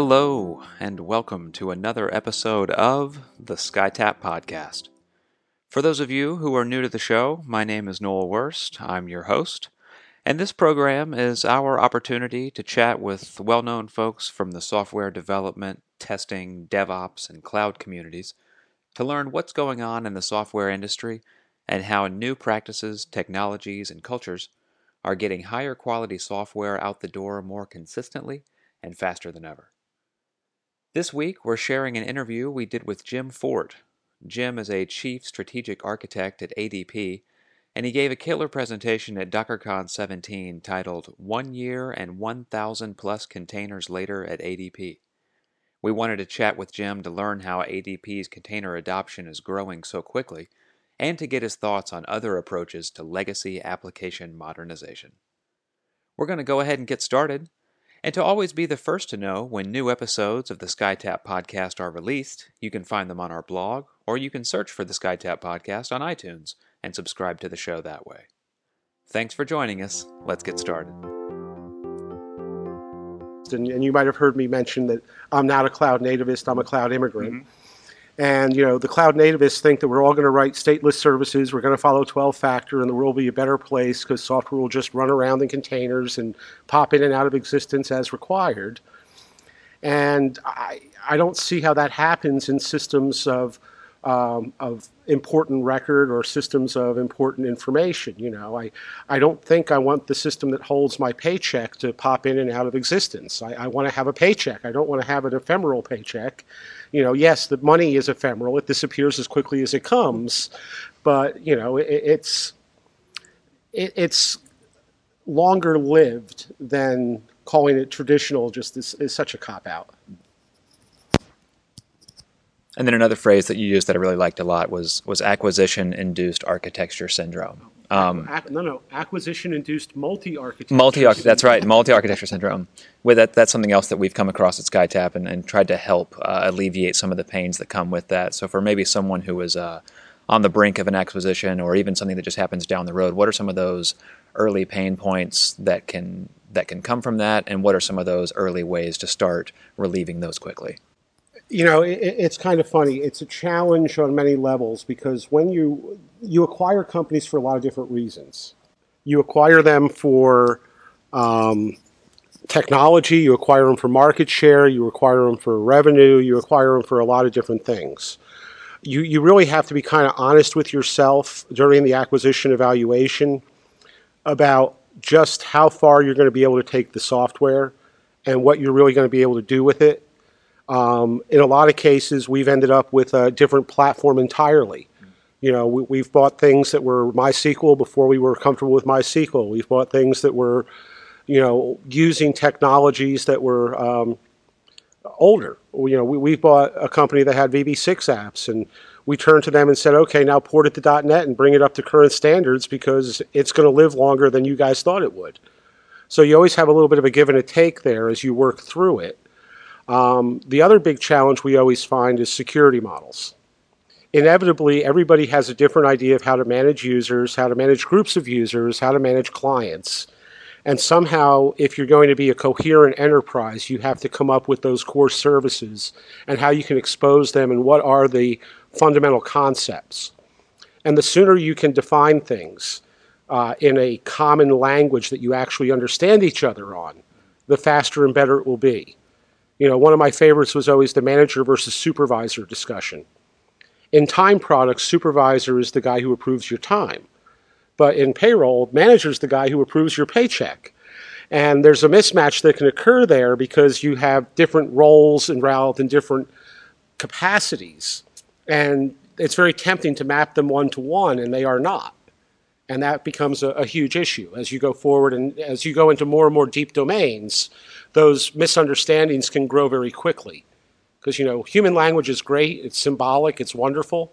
Hello, and welcome to another episode of the Skytap Podcast. For those of you who are new to the show, my name is Noel Wurst. I'm your host, and this program is our opportunity to chat with well known folks from the software development, testing, DevOps, and cloud communities to learn what's going on in the software industry and how new practices, technologies, and cultures are getting higher quality software out the door more consistently and faster than ever. This week, we're sharing an interview we did with Jim Ford. Jim is a chief strategic architect at ADP, and he gave a killer presentation at DockerCon 17 titled One Year and 1,000 Plus Containers Later at ADP. We wanted to chat with Jim to learn how ADP's container adoption is growing so quickly and to get his thoughts on other approaches to legacy application modernization. We're going to go ahead and get started. And to always be the first to know when new episodes of the Skytap podcast are released, you can find them on our blog, or you can search for the Skytap podcast on iTunes and subscribe to the show that way. Thanks for joining us. Let's get started. And, and you might have heard me mention that I'm not a cloud nativist, I'm a cloud immigrant. Mm-hmm. And you know, the cloud nativists think that we're all going to write stateless services. We're going to follow 12 factor, and the world will be a better place because software will just run around in containers and pop in and out of existence as required. And I, I don't see how that happens in systems of um, of important record or systems of important information. You know, I, I don't think I want the system that holds my paycheck to pop in and out of existence. I, I want to have a paycheck. I don't want to have an ephemeral paycheck. You know, yes, the money is ephemeral; it disappears as quickly as it comes. But you know, it, it's it, it's longer lived than calling it traditional. Just is, is such a cop out. And then another phrase that you used that I really liked a lot was was acquisition induced architecture syndrome. Um, no, no, acquisition induced multi architecture. Multi that's right, multi architecture syndrome. With that, that's something else that we've come across at Skytap and, and tried to help uh, alleviate some of the pains that come with that. So for maybe someone who is uh, on the brink of an acquisition or even something that just happens down the road, what are some of those early pain points that can that can come from that, and what are some of those early ways to start relieving those quickly? You know, it, it's kind of funny. It's a challenge on many levels because when you you acquire companies for a lot of different reasons, you acquire them for um, technology, you acquire them for market share, you acquire them for revenue, you acquire them for a lot of different things. You you really have to be kind of honest with yourself during the acquisition evaluation about just how far you're going to be able to take the software and what you're really going to be able to do with it um, in a lot of cases, we've ended up with a different platform entirely. You know, we, have bought things that were MySQL before we were comfortable with MySQL. We've bought things that were, you know, using technologies that were um, older. You know, we, have bought a company that had VB6 apps, and we turned to them and said, okay, now port it to .NET and bring it up to current standards because it's going to live longer than you guys thought it would. So you always have a little bit of a give and a take there as you work through it. Um, the other big challenge we always find is security models. Inevitably, everybody has a different idea of how to manage users, how to manage groups of users, how to manage clients. And somehow, if you're going to be a coherent enterprise, you have to come up with those core services and how you can expose them and what are the fundamental concepts. And the sooner you can define things uh, in a common language that you actually understand each other on, the faster and better it will be. You know, one of my favorites was always the manager versus supervisor discussion. In time products, supervisor is the guy who approves your time. But in payroll, manager is the guy who approves your paycheck. And there's a mismatch that can occur there because you have different roles involved in different capacities. And it's very tempting to map them one to one, and they are not. And that becomes a, a huge issue as you go forward and as you go into more and more deep domains those misunderstandings can grow very quickly. Because, you know, human language is great, it's symbolic, it's wonderful,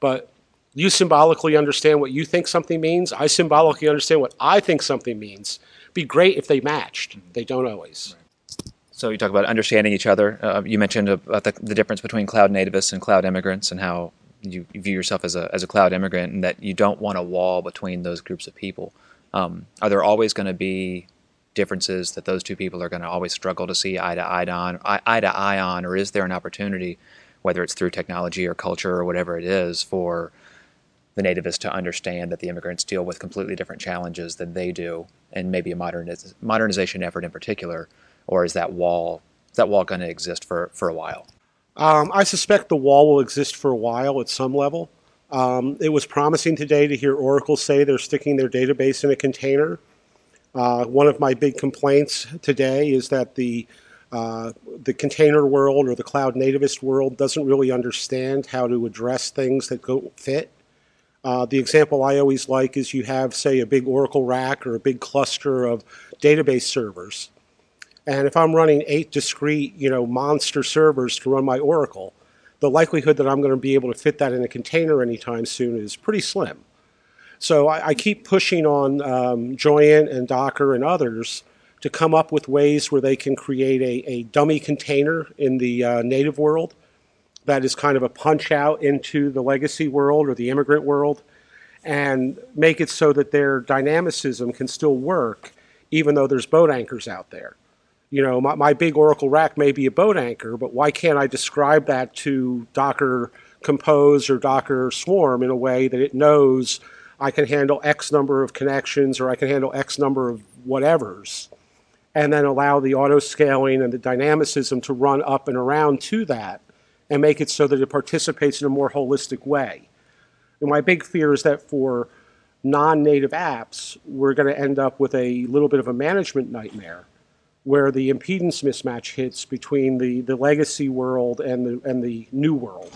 but you symbolically understand what you think something means. I symbolically understand what I think something means. Be great if they matched. They don't always. So you talk about understanding each other. Uh, you mentioned about the, the, difference between cloud nativists and cloud immigrants, and how you, view yourself as a as a cloud immigrant, and that you don't want a wall between those groups of people. Um, are there always going to be differences that those two people are going to always struggle to see eye to eye on, eye to eye on, or is there an opportunity, whether it's through technology or culture or whatever it is, for the nativists to understand that the immigrants deal with completely different challenges than they do, and maybe a moderniz- modernization effort in particular, or is that wall is that wall going to exist for for a while? Um, I suspect the wall will exist for a while at some level. Um, it was promising today to hear Oracle say they're sticking their database in a container. Uh, one of my big complaints today is that the uh, the container world or the cloud nativist world doesn't really understand how to address things that go fit. Uh, the example I always like is you have, say, a big Oracle RAC or a big cluster of database servers. And if I'm running eight discrete, you know, monster servers to run my Oracle, the likelihood that I'm going to be able to fit that in a container anytime soon is pretty slim. So I, I keep pushing on um, and Docker and others to come up with ways where they can create a, a dummy container in the uh, native world that is kind of a punch out into the legacy world or the immigrant world and make it so that their dynamicism can still work even though there's boat anchors out there. You know, my, my big Oracle RAC may be a boat anchor, but why can't I describe that to Docker Compose or Docker Swarm in a way that it knows I can handle X number of connections or I can handle X number of whatevers, and then allow the auto scaling and the dynamicism to run up and around to that and make it so that it participates in a more holistic way. And my big fear is that for non native apps, we're going to end up with a little bit of a management nightmare where the impedance mismatch hits between the, the legacy world and the, and the new world.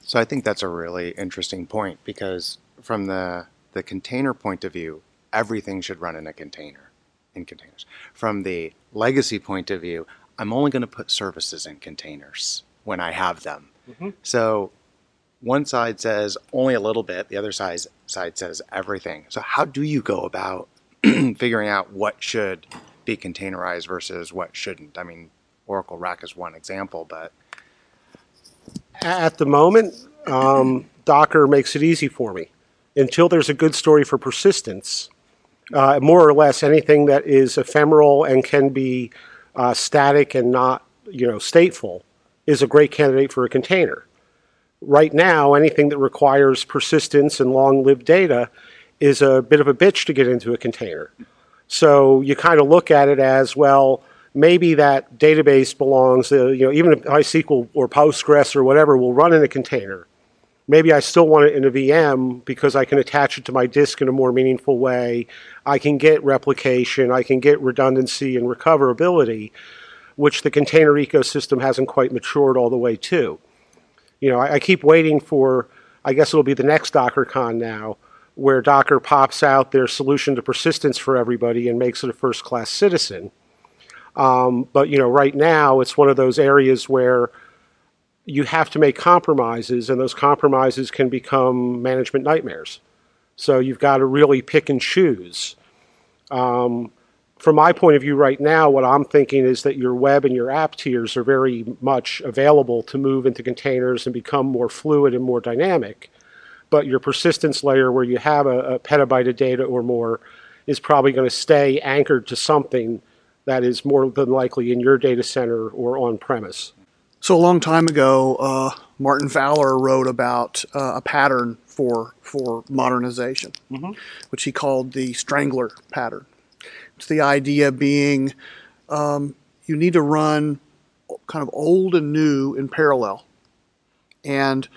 So I think that's a really interesting point because from the the container point of view, everything should run in a container, in containers. From the legacy point of view, I'm only going to put services in containers when I have them. Mm-hmm. So one side says only a little bit, the other side side says everything. So how do you go about figuring out what should be containerized versus what shouldn't? I mean, Oracle RAC is one example, but at the moment, um, Docker makes it easy for me until there's a good story for persistence, uh, more or less anything that is ephemeral and can be uh, static and not you know stateful is a great candidate for a container. Right now, anything that requires persistence and long-lived data is a bit of a bitch to get into a container. So you kind of look at it as well. Maybe that database belongs, uh, you know, even if MySQL or Postgres or whatever will run in a container Maybe I still want it in a VM because I can attach it to my disk in a more meaningful way. I can get replication, I can get redundancy and recoverability, which the container ecosystem hasn't quite matured all the way to. You know, I, I keep waiting for, I guess it'll be the next DockerCon now, where Docker pops out their solution to persistence for everybody and makes it a first class citizen. Um, but you know, right now it's one of those areas where you have to make compromises, and those compromises can become management nightmares. So you've got to really pick and choose. Um, from my point of view right now, what I'm thinking is that your web and your app tiers are very much available to move into containers and become more fluid and more dynamic. But your persistence layer, where you have a, a petabyte of data or more, is probably going to stay anchored to something that is more than likely in your data center or on premise. So a long time ago, uh, Martin Fowler wrote about uh, a pattern for for modernization, mm-hmm. which he called the strangler pattern. It's the idea being um, you need to run kind of old and new in parallel, and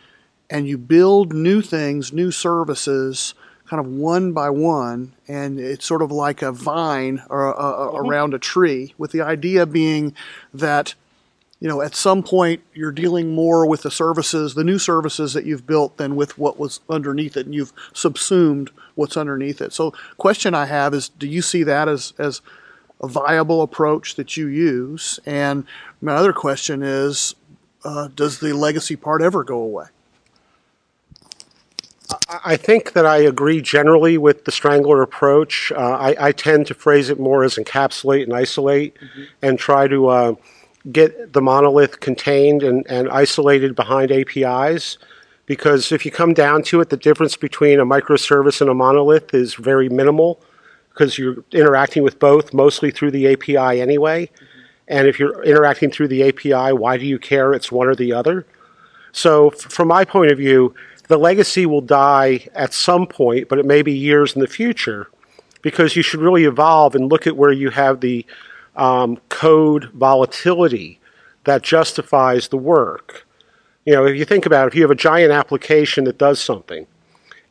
and you build new things, new services, kind of one by one, and it's sort of like a vine or, uh, mm-hmm. around a tree, with the idea being that you know, at some point you're dealing more with the services, the new services that you've built than with what was underneath it, and you've subsumed what's underneath it. So, question I have is, do you see that as as a viable approach that you use? And my other question is, uh, does the legacy part ever go away? I think that I agree generally with the strangler approach. Uh, I, I, tend to phrase it more as encapsulate and isolate, mm-hmm. and try to. Uh, get the monolith contained and, and isolated behind APIs. Because if you come down to it, the difference between a microservice and a monolith is very minimal. because you're interacting with both mostly through the API anyway. And if you're interacting through the API, why do you care it's one or the other? So, f- from my point of view, the legacy will die at some point, but it may be years in the future because you should really evolve and look at where you have the um, code volatility that justifies the work. You know, if you think about it, if you have a giant application that does something,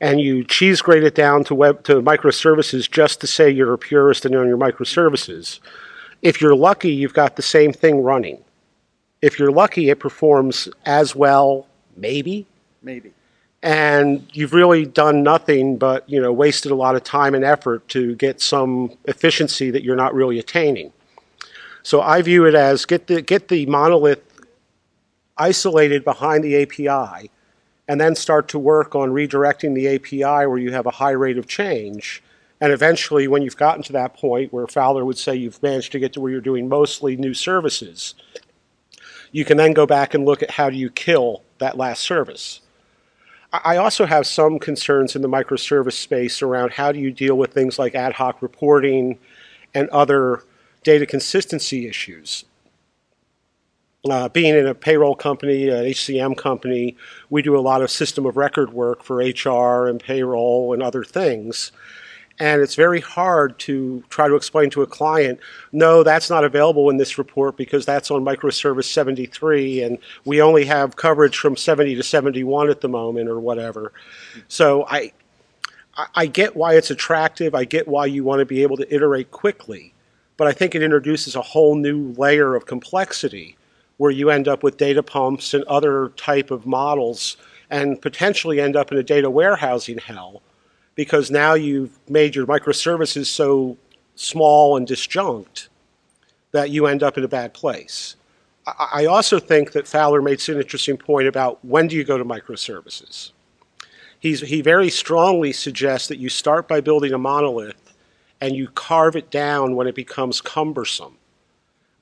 and you cheese grate it down to web to microservices just to say you're a purist and on your microservices. If you're lucky, you've got the same thing running. If you're lucky, it performs as well, maybe, Maybe. And you've really done nothing but you know wasted a lot of time and effort to get some efficiency that you're not really attaining. So I view it as get the get the monolith isolated behind the API, and then start to work on redirecting the API where you have a high rate of change. And eventually, when you've gotten to that point where Fowler would say you've managed to get to where you're doing mostly new services, you can then go back and look at how do you kill that last service. I also have some concerns in the microservice space around how do you deal with things like ad hoc reporting and other data consistency issues. Uh, being in a payroll company, an HCM company, we do a lot of system of record work for HR and payroll and other things. And it's very hard to try to explain to a client, no, that's not available in this report because that's on microservice 73 and we only have coverage from 70 to 71 at the moment or whatever. So I, I- get why it's attractive. I get why you want to be able to iterate quickly. But I think it introduces a whole new layer of complexity where you end up with data pumps and other type of models and potentially end up in a data warehousing hell because now you've made your microservices so small and disjunct that you end up in a bad place. I also think that Fowler makes an interesting point about when do you go to microservices. He's, he very strongly suggests that you start by building a monolith and you carve it down when it becomes cumbersome.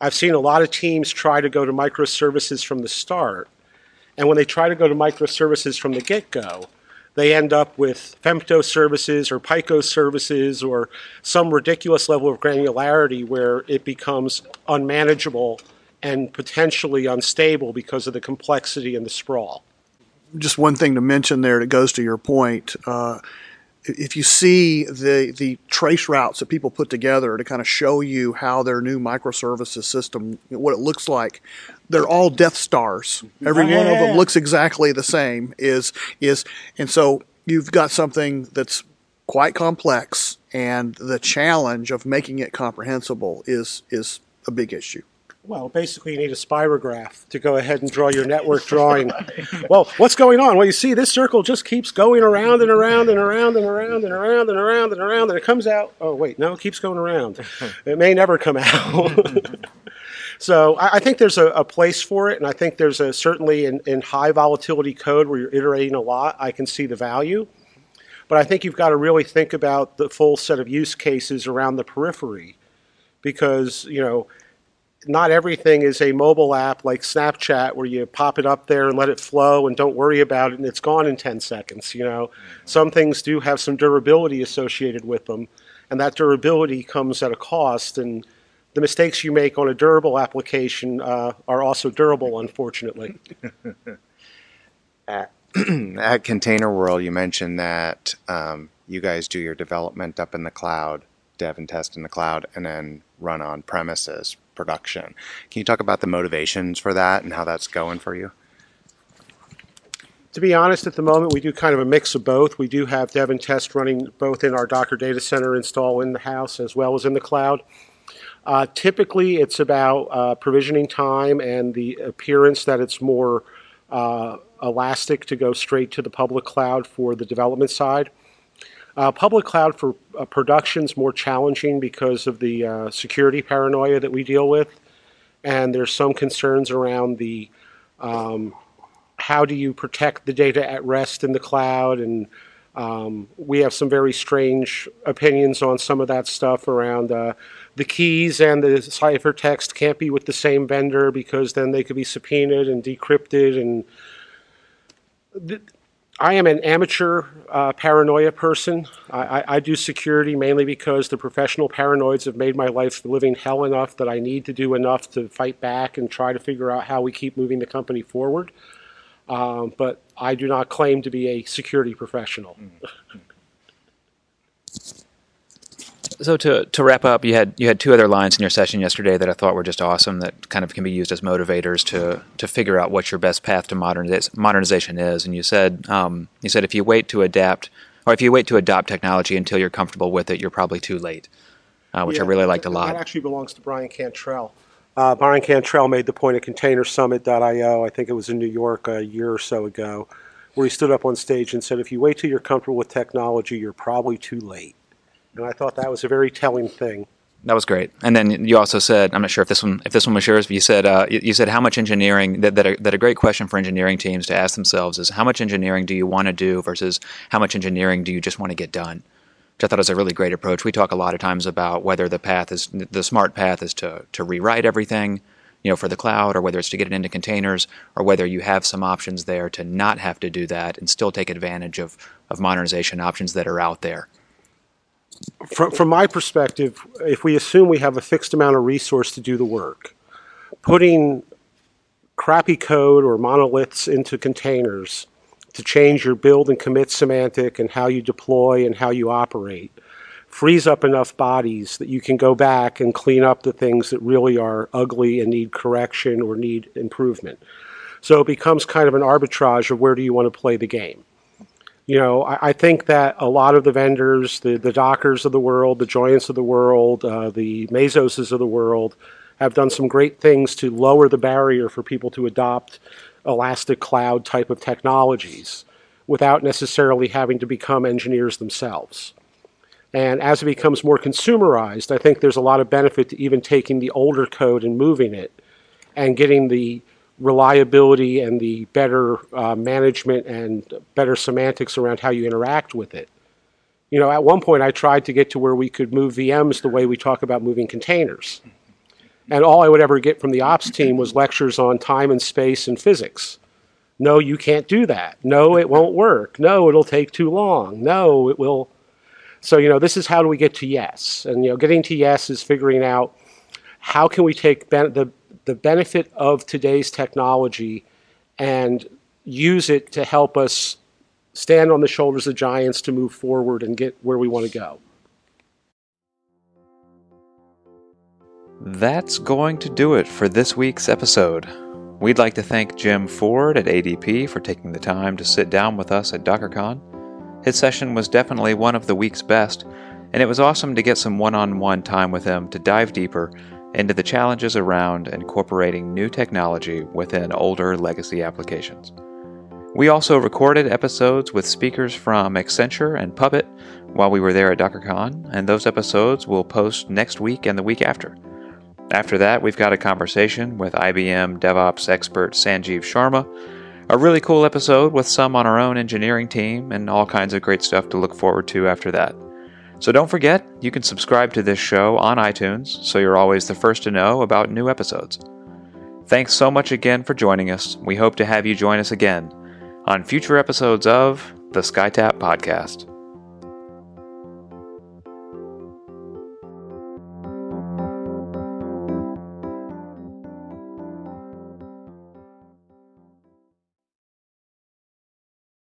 I've seen a lot of teams try to go to microservices from the start, and when they try to go to microservices from the get go, they end up with Femto services or Pico services or some ridiculous level of granularity where it becomes unmanageable and potentially unstable because of the complexity and the sprawl. just one thing to mention there that goes to your point. Uh, if you see the the trace routes that people put together to kind of show you how their new microservices system, what it looks like, they're all Death Stars. Mm-hmm. Every one of them looks exactly the same. Is is and so you've got something that's quite complex, and the challenge of making it comprehensible is is a big issue. Well, basically, you need a spirograph to go ahead and draw your network drawing. well, what's going on? Well, you see, this circle just keeps going around and around and around and around and around and around and around, and it comes out. Oh, wait, no, it keeps going around. It may never come out. so I, I think there's a, a place for it, and I think there's a certainly in, in high volatility code where you're iterating a lot. I can see the value. But I think you've got to really think about the full set of use cases around the periphery because, you know, not everything is a mobile app like Snapchat where you pop it up there and let it flow and don't worry about it and it's gone in 10 seconds, you know. Mm-hmm. Some things do have some durability associated with them and that durability comes at a cost and the mistakes you make on a durable application uh, are also durable, unfortunately. At, at Container World, you mentioned that um, you guys do your development up in the cloud, dev and test in the cloud, and then run on premises production. Can you talk about the motivations for that and how that's going for you? To be honest, at the moment, we do kind of a mix of both. We do have dev and test running both in our Docker data center install in the house as well as in the cloud. Uh, typically, it's about uh, provisioning time and the appearance that it's more uh, elastic to go straight to the public cloud for the development side. Uh, public cloud for uh, production is more challenging because of the uh, security paranoia that we deal with, and there's some concerns around the um, how do you protect the data at rest in the cloud and um, we have some very strange opinions on some of that stuff around uh, the keys and the ciphertext can't be with the same vendor because then they could be subpoenaed and decrypted and th- I am an amateur uh, paranoia person. I, I, I do security mainly because the professional paranoids have made my life living hell enough that I need to do enough to fight back and try to figure out how we keep moving the company forward. Um, but I do not claim to be a security professional. So to to wrap up, you had you had two other lines in your session yesterday that I thought were just awesome. That kind of can be used as motivators to to figure out what your best path to moderniz- modernization is. And you said um, you said if you wait to adapt or if you wait to adopt technology until you're comfortable with it, you're probably too late. Uh, which I really liked a lot. That actually belongs to Bryan Cantrill. Uh, Bryan Cantrill made the point at ContainerSummit.io, I think it was in New York a year or so ago, where he stood up on stage and said, if you wait till you're comfortable with technology, you're probably too late. And I thought that was a very telling thing. That was great. And then you also said, I'm not sure if this one if this one was yours, but you said uh, you, you said how much engineering that that a, that a great question for engineering teams to ask themselves is how much engineering do you want to do versus how much engineering do you just want to get done. Which I thought was a really great approach. We talk a lot of times about whether the path is the smart path is to to rewrite everything, you know, for the cloud, or whether it's to get it into containers, or whether you have some options there to not have to do that and still take advantage of of modernization options that are out there. From, from my perspective, if we assume we have a fixed amount of resource to do the work, putting crappy code or monoliths into containers to change your build and commit semantic and how you deploy and how you operate frees up enough bodies that you can go back and clean up the things that really are ugly and need correction or need improvement. So it becomes kind of an arbitrage of where do you want to play the game. You know, I, I think that a lot of the vendors, the, the Dockers of the world, the Joyents of the world, uh, the Mesoses of the world, have done some great things to lower the barrier for people to adopt elastic cloud type of technologies without necessarily having to become engineers themselves. And as it becomes more consumerized, I think there's a lot of benefit to even taking the older code and moving it and getting the reliability and the better uh, management and better semantics around how you interact with it. You know, at one point I tried to get to where we could move VMs the way we talk about moving containers. And all I would ever get from the ops team was lectures on time and space and physics. No, you can't do that. No, it won't work. No, it'll take too long. No, it will. So, you know, this is how do we get to yes? And, you know, getting to yes is figuring out how can we take ben- the, the benefit of today's technology and use it to help us stand on the shoulders of giants to move forward and get where we want to go. That's going to do it for this week's episode. We'd like to thank Jim Ford at ADP for taking the time to sit down with us at DockerCon. His session was definitely one of the week's best, and it was awesome to get some one on one time with him to dive deeper into the challenges around incorporating new technology within older legacy applications. We also recorded episodes with speakers from Accenture and Puppet while we were there at DockerCon, and those episodes will post next week and the week after. After that, we've got a conversation with IBM DevOps expert Sanjeev Sharma, a really cool episode with some on our own engineering team, and all kinds of great stuff to look forward to after that. So don't forget, you can subscribe to this show on iTunes so you're always the first to know about new episodes. Thanks so much again for joining us. We hope to have you join us again on future episodes of the Skytap Podcast.